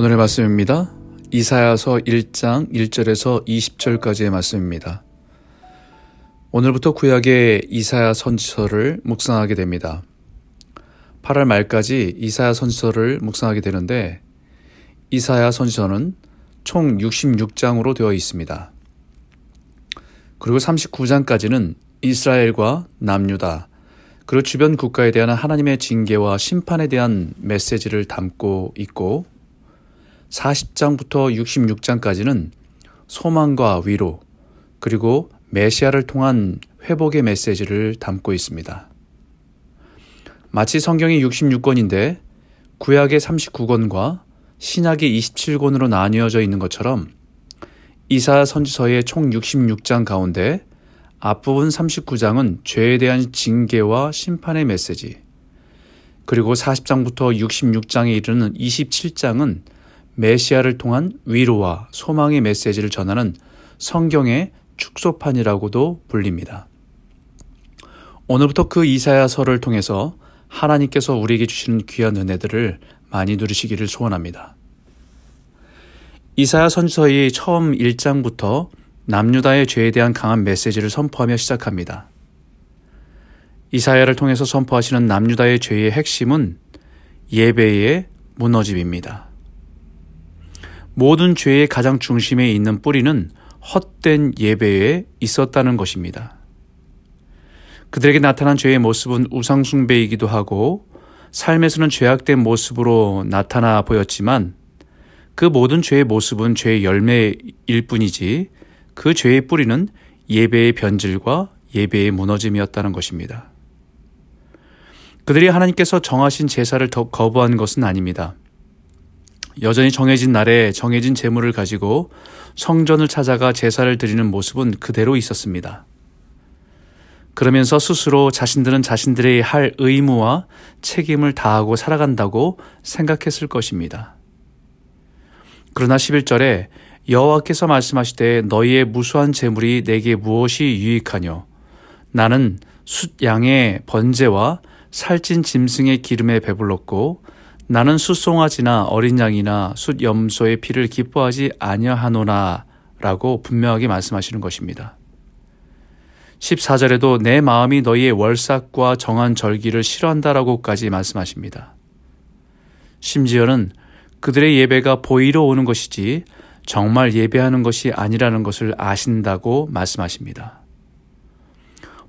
오늘의 말씀입니다. 이사야서 1장 1절에서 20절까지의 말씀입니다. 오늘부터 구약의 이사야 선지서를 묵상하게 됩니다. 8월 말까지 이사야 선지서를 묵상하게 되는데 이사야 선지서는 총 66장으로 되어 있습니다. 그리고 39장까지는 이스라엘과 남유다 그리고 주변 국가에 대한 하나님의 징계와 심판에 대한 메시지를 담고 있고 40장부터 66장까지는 소망과 위로 그리고 메시아를 통한 회복의 메시지를 담고 있습니다. 마치 성경이 66권인데 구약의 39권과 신약의 27권으로 나뉘어져 있는 것처럼 이사 선지서의 총 66장 가운데 앞부분 39장은 죄에 대한 징계와 심판의 메시지, 그리고 40장부터 66장에 이르는 27장은 메시아를 통한 위로와 소망의 메시지를 전하는 성경의 축소판이라고도 불립니다. 오늘부터 그 이사야서를 통해서 하나님께서 우리에게 주시는 귀한 은혜들을 많이 누리시기를 소원합니다. 이사야 선지서의 처음 1장부터 남유다의 죄에 대한 강한 메시지를 선포하며 시작합니다. 이사야를 통해서 선포하시는 남유다의 죄의 핵심은 예배의 무너짐입니다. 모든 죄의 가장 중심에 있는 뿌리는 헛된 예배에 있었다는 것입니다. 그들에게 나타난 죄의 모습은 우상숭배이기도 하고 삶에서는 죄악된 모습으로 나타나 보였지만 그 모든 죄의 모습은 죄의 열매일 뿐이지 그 죄의 뿌리는 예배의 변질과 예배의 무너짐이었다는 것입니다. 그들이 하나님께서 정하신 제사를 더 거부한 것은 아닙니다. 여전히 정해진 날에 정해진 재물을 가지고 성전을 찾아가 제사를 드리는 모습은 그대로 있었습니다. 그러면서 스스로 자신들은 자신들의 할 의무와 책임을 다하고 살아간다고 생각했을 것입니다. 그러나 11절에 여호와께서 말씀하시되 너희의 무수한 재물이 내게 무엇이 유익하뇨 나는 숫 양의 번제와 살찐 짐승의 기름에 배불렀고 나는 숫송아지나 어린 양이나 숫 염소의 피를 기뻐하지 아니하노나 라고 분명하게 말씀하시는 것입니다. 14절에도 내 마음이 너희의 월삭과 정한 절기를 싫어한다라고까지 말씀하십니다. 심지어는 그들의 예배가 보이러 오는 것이지 정말 예배하는 것이 아니라는 것을 아신다고 말씀하십니다.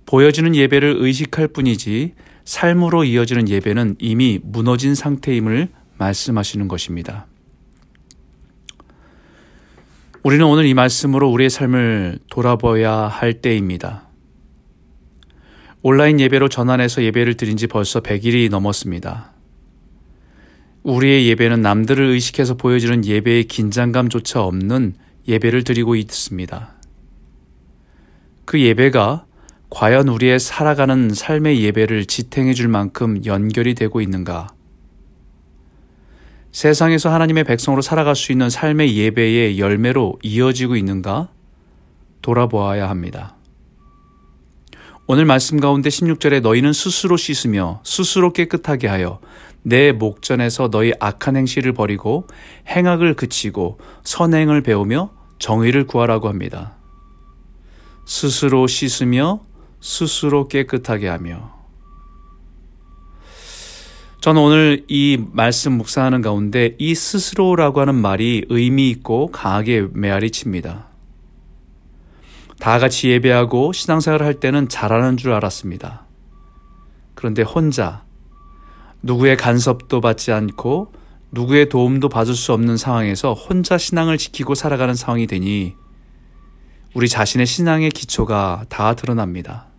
보여지는 예배를 의식할 뿐이지 삶으로 이어지는 예배는 이미 무너진 상태임을 말씀하시는 것입니다. 우리는 오늘 이 말씀으로 우리의 삶을 돌아봐야 할 때입니다. 온라인 예배로 전환해서 예배를 드린 지 벌써 100일이 넘었습니다. 우리의 예배는 남들을 의식해서 보여지는 예배의 긴장감조차 없는 예배를 드리고 있습니다. 그 예배가 과연 우리의 살아가는 삶의 예배를 지탱해 줄 만큼 연결이 되고 있는가? 세상에서 하나님의 백성으로 살아갈 수 있는 삶의 예배의 열매로 이어지고 있는가? 돌아보아야 합니다. 오늘 말씀 가운데 16절에 너희는 스스로 씻으며 스스로 깨끗하게 하여 내 목전에서 너희 악한 행실을 버리고 행악을 그치고 선행을 배우며 정의를 구하라고 합니다. 스스로 씻으며 스스로 깨끗하게 하며 저는 오늘 이 말씀 묵상하는 가운데 이 스스로라고 하는 말이 의미 있고 강하게 메아리 칩니다. 다 같이 예배하고 신앙생활을 할 때는 잘하는 줄 알았습니다. 그런데 혼자 누구의 간섭도 받지 않고 누구의 도움도 받을 수 없는 상황에서 혼자 신앙을 지키고 살아가는 상황이 되니 우리 자신의 신앙의 기초가 다 드러납니다.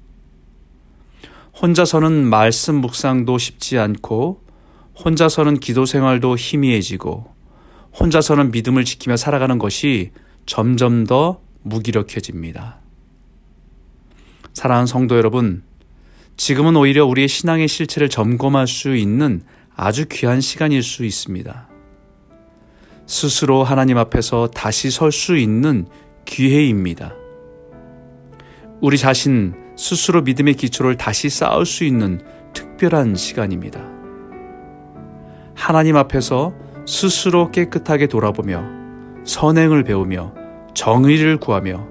혼자서는 말씀 묵상도 쉽지 않고 혼자서는 기도 생활도 희미해지고 혼자서는 믿음을 지키며 살아가는 것이 점점 더 무기력해집니다. 사랑하는 성도 여러분, 지금은 오히려 우리의 신앙의 실체를 점검할 수 있는 아주 귀한 시간일 수 있습니다. 스스로 하나님 앞에서 다시 설 수 있는 기회입니다. 우리 자신 스스로 믿음의 기초를 다시 쌓을 수 있는 특별한 시간입니다. 하나님 앞에서 스스로 깨끗하게 돌아보며 선행을 배우며 정의를 구하며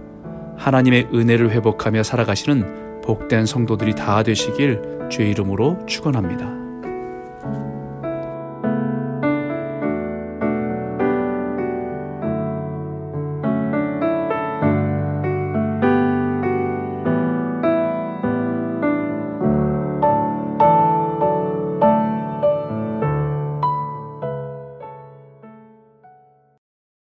하나님의 은혜를 회복하며 살아가시는 복된 성도들이 다 되시길 주의 이름으로 축원합니다.